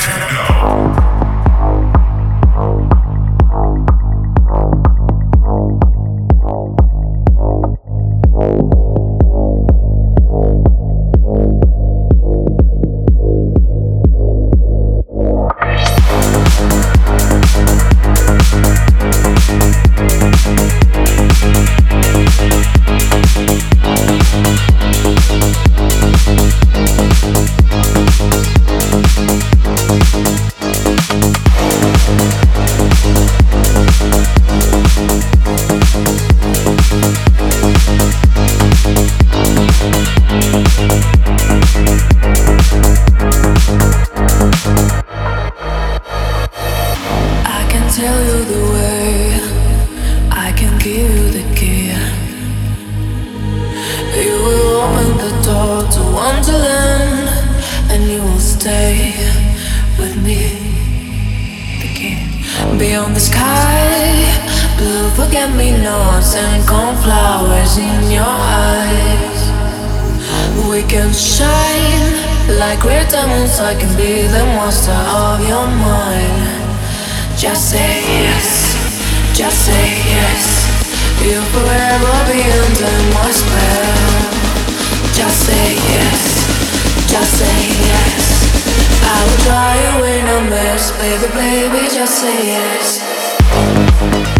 Techno. Just say yes. Just say yes. I will dry away no mess. Baby, baby, just say yes.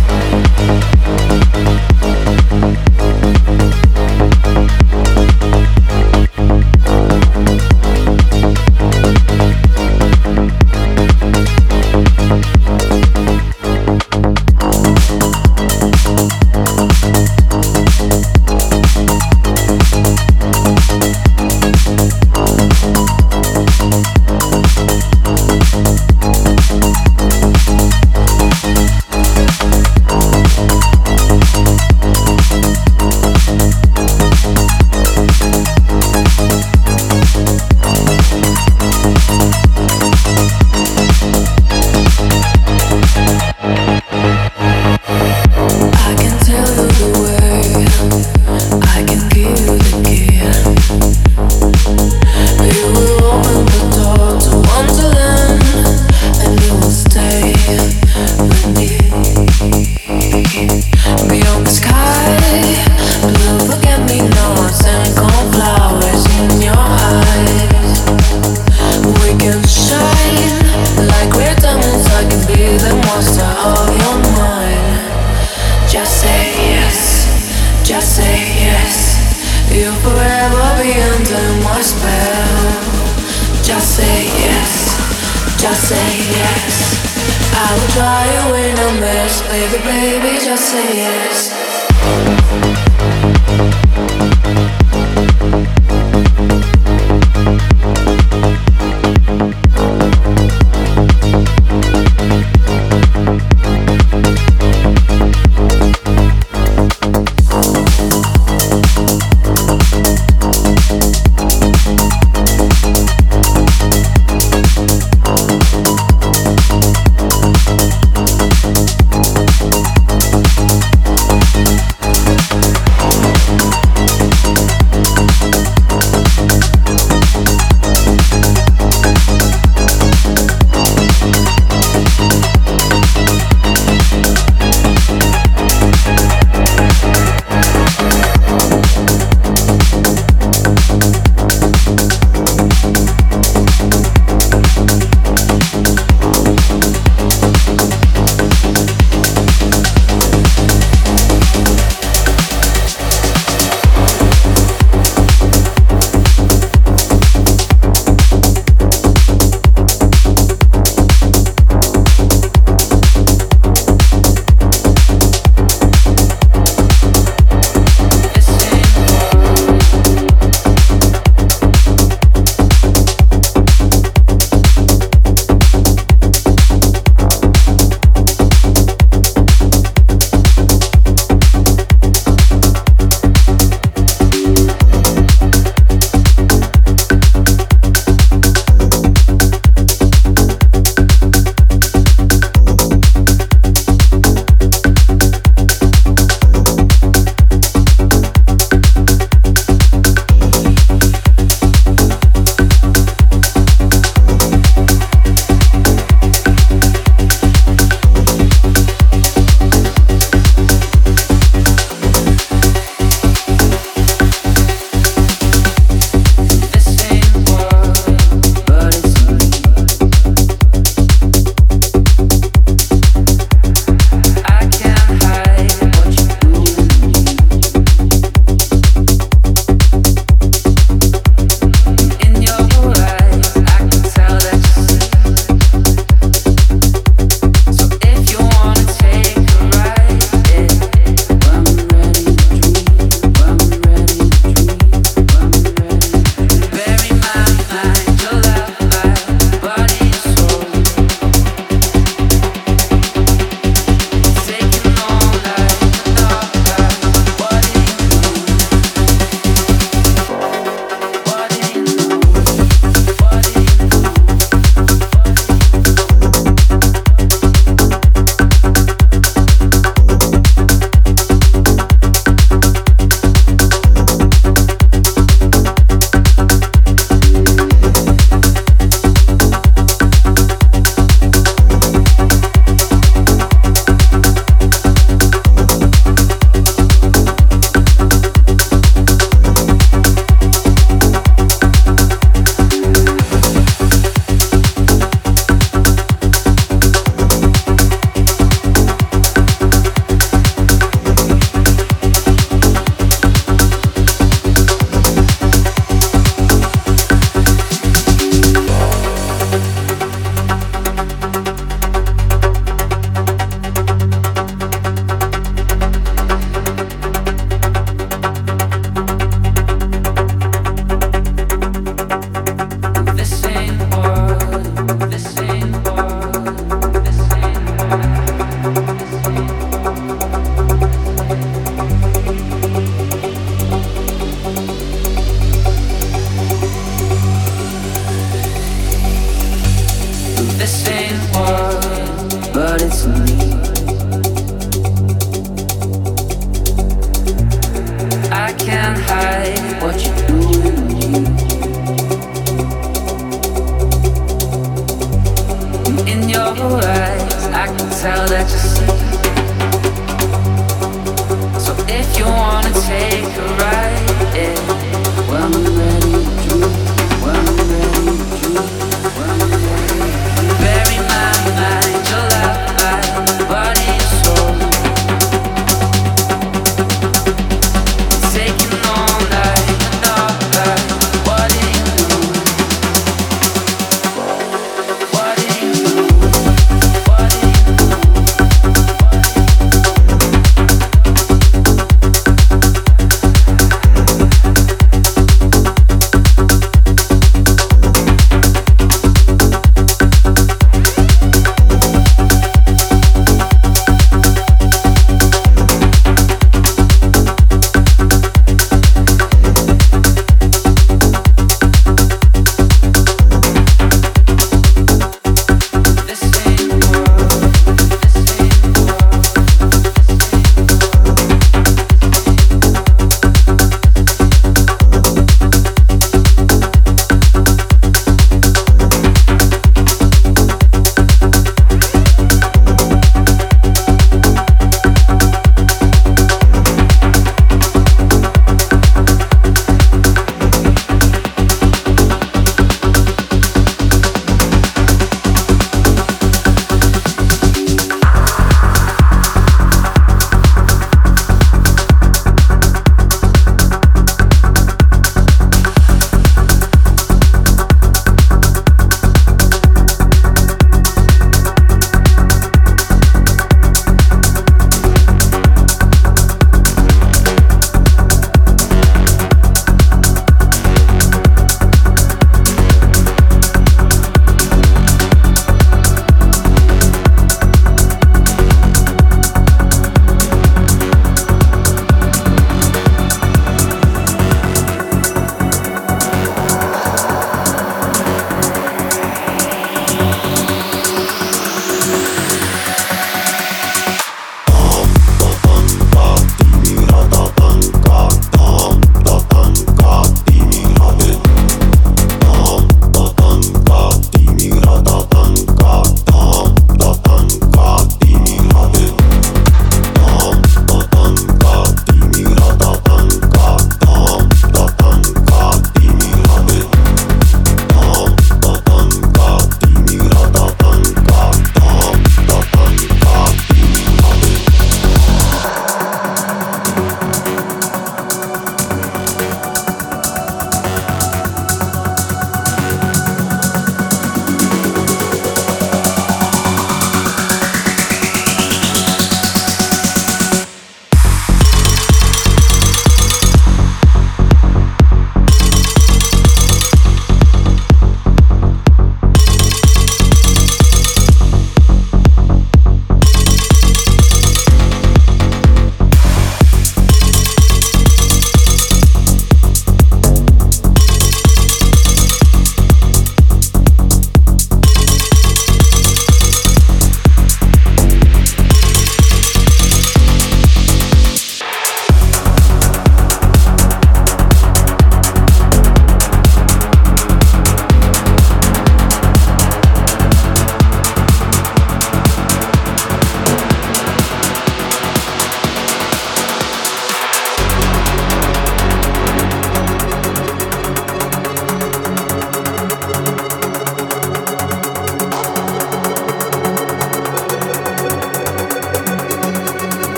Timigrate. it's ta,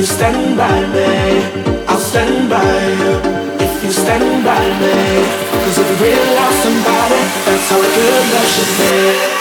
you stand by me, I'll stand by you. If you stand by me, cause if you realize somebody, that's how a good love should be.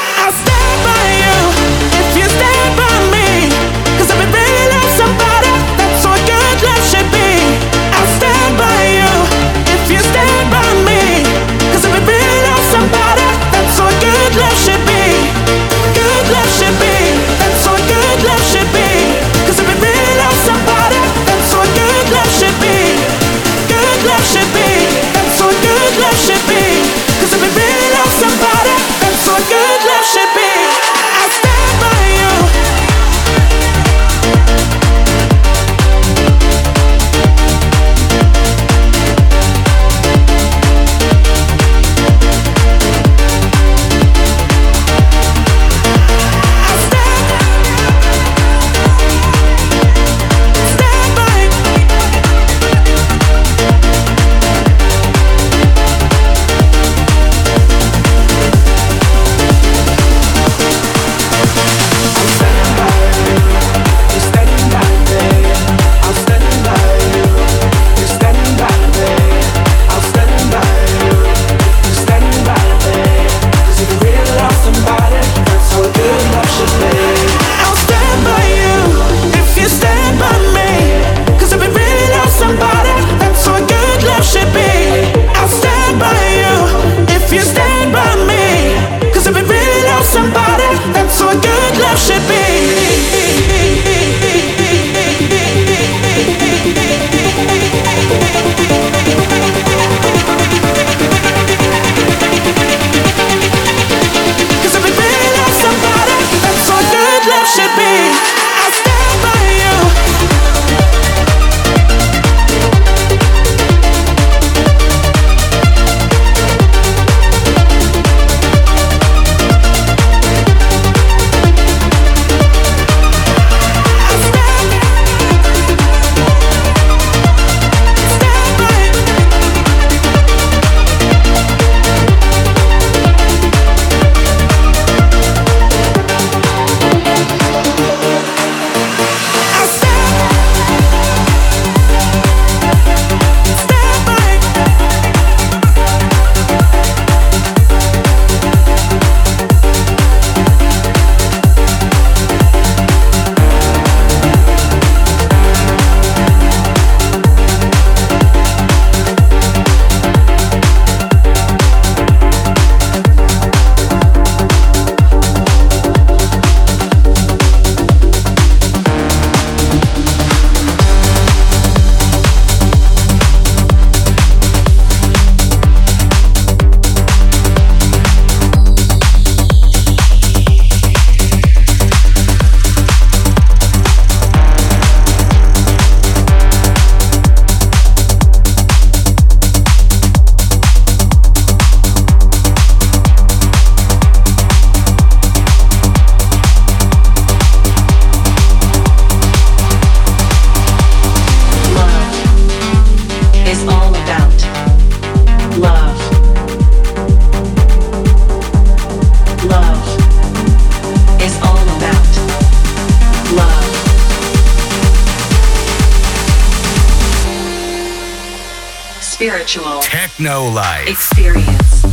techno life experience.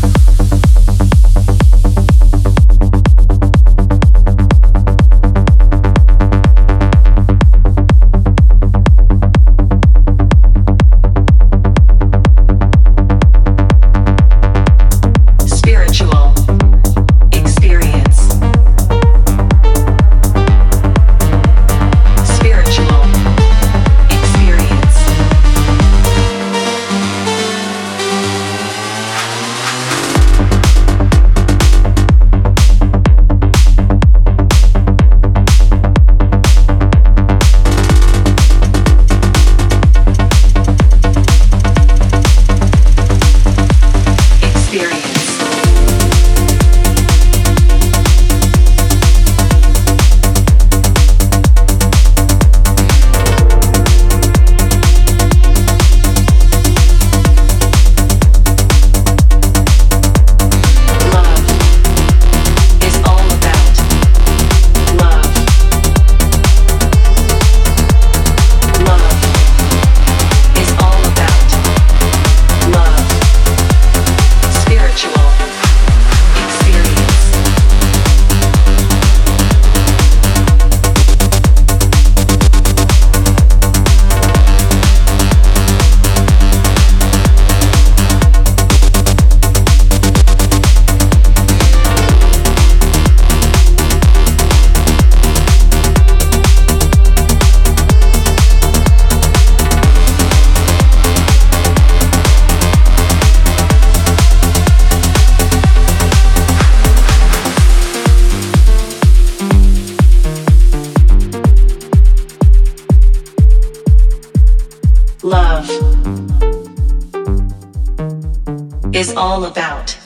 All about.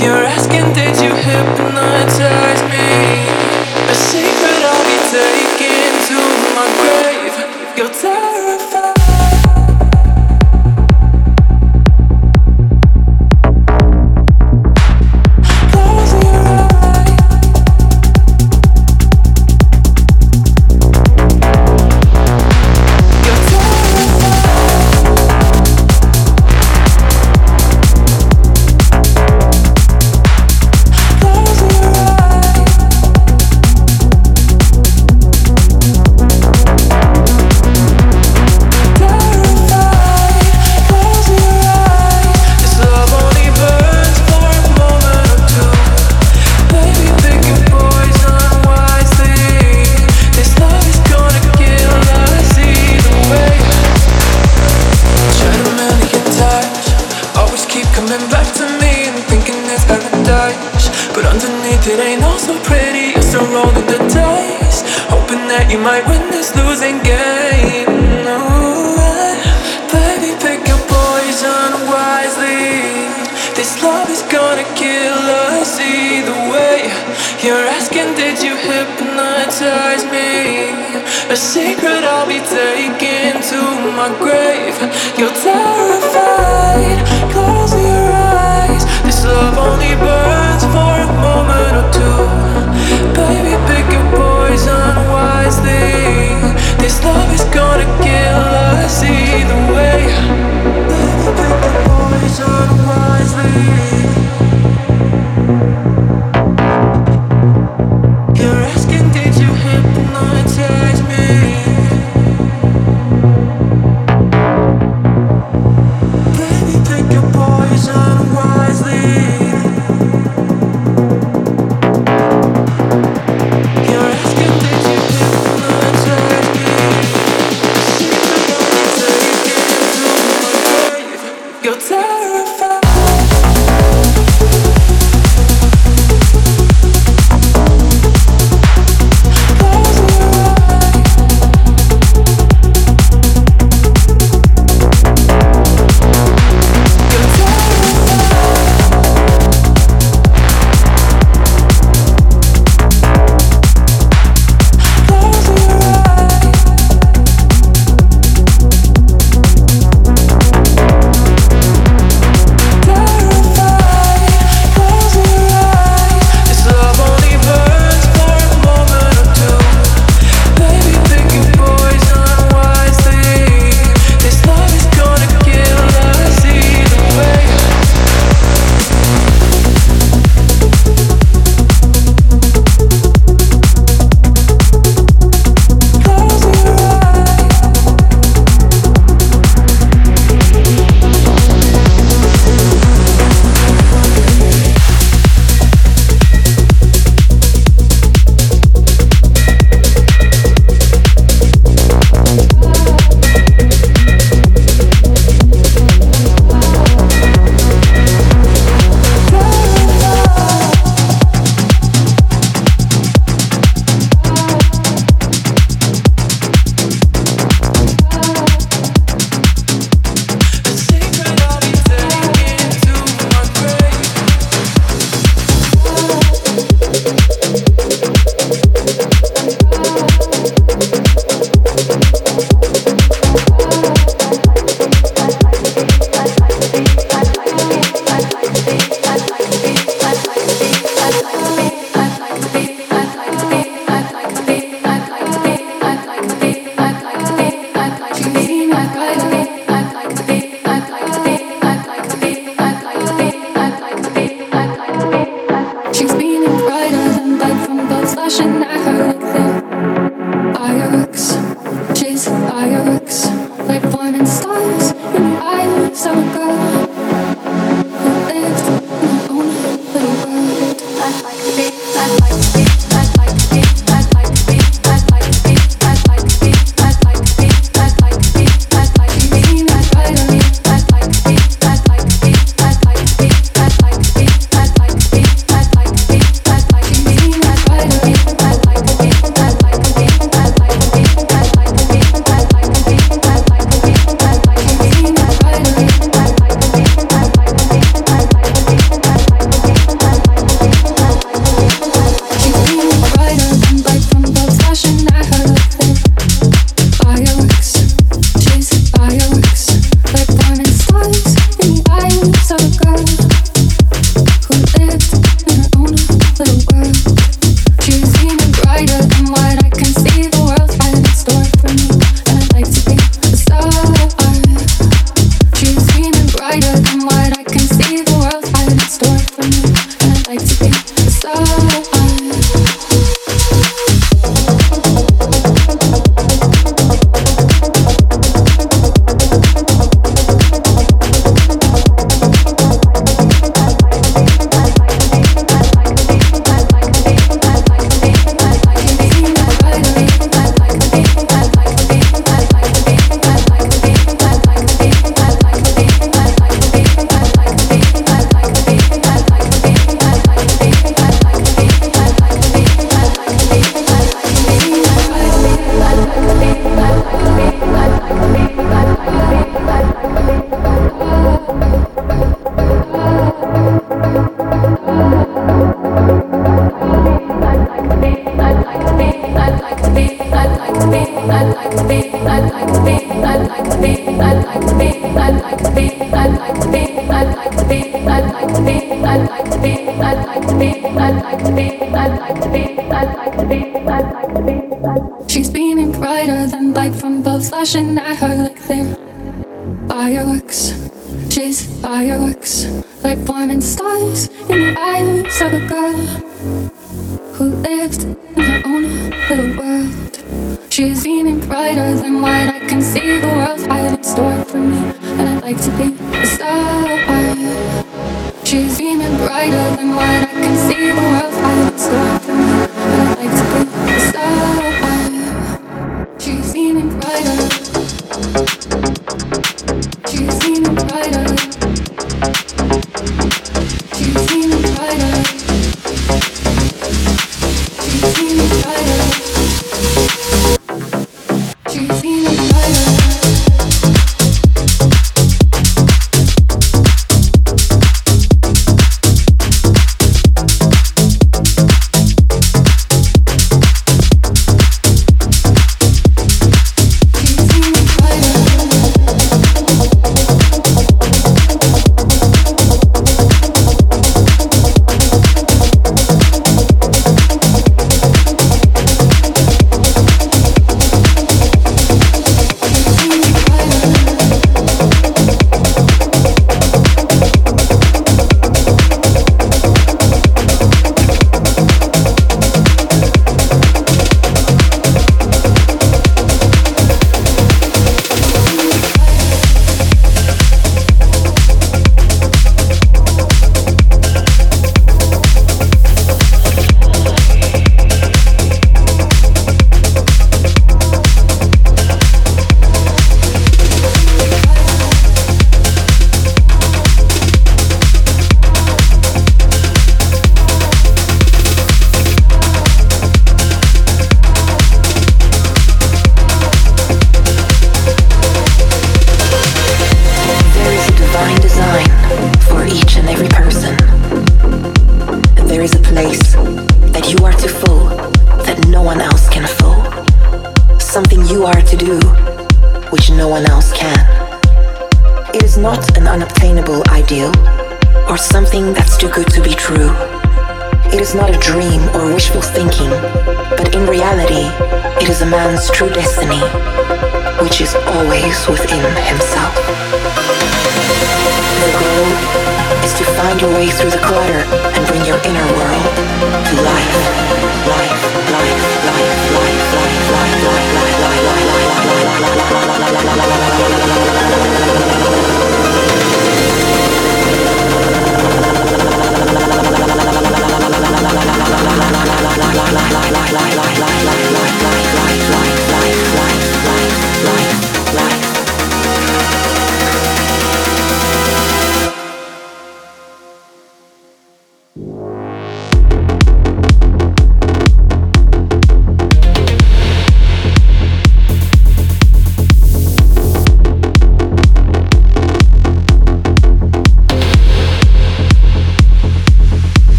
You're asking, did you hypnotize me? A secret I'll be taking.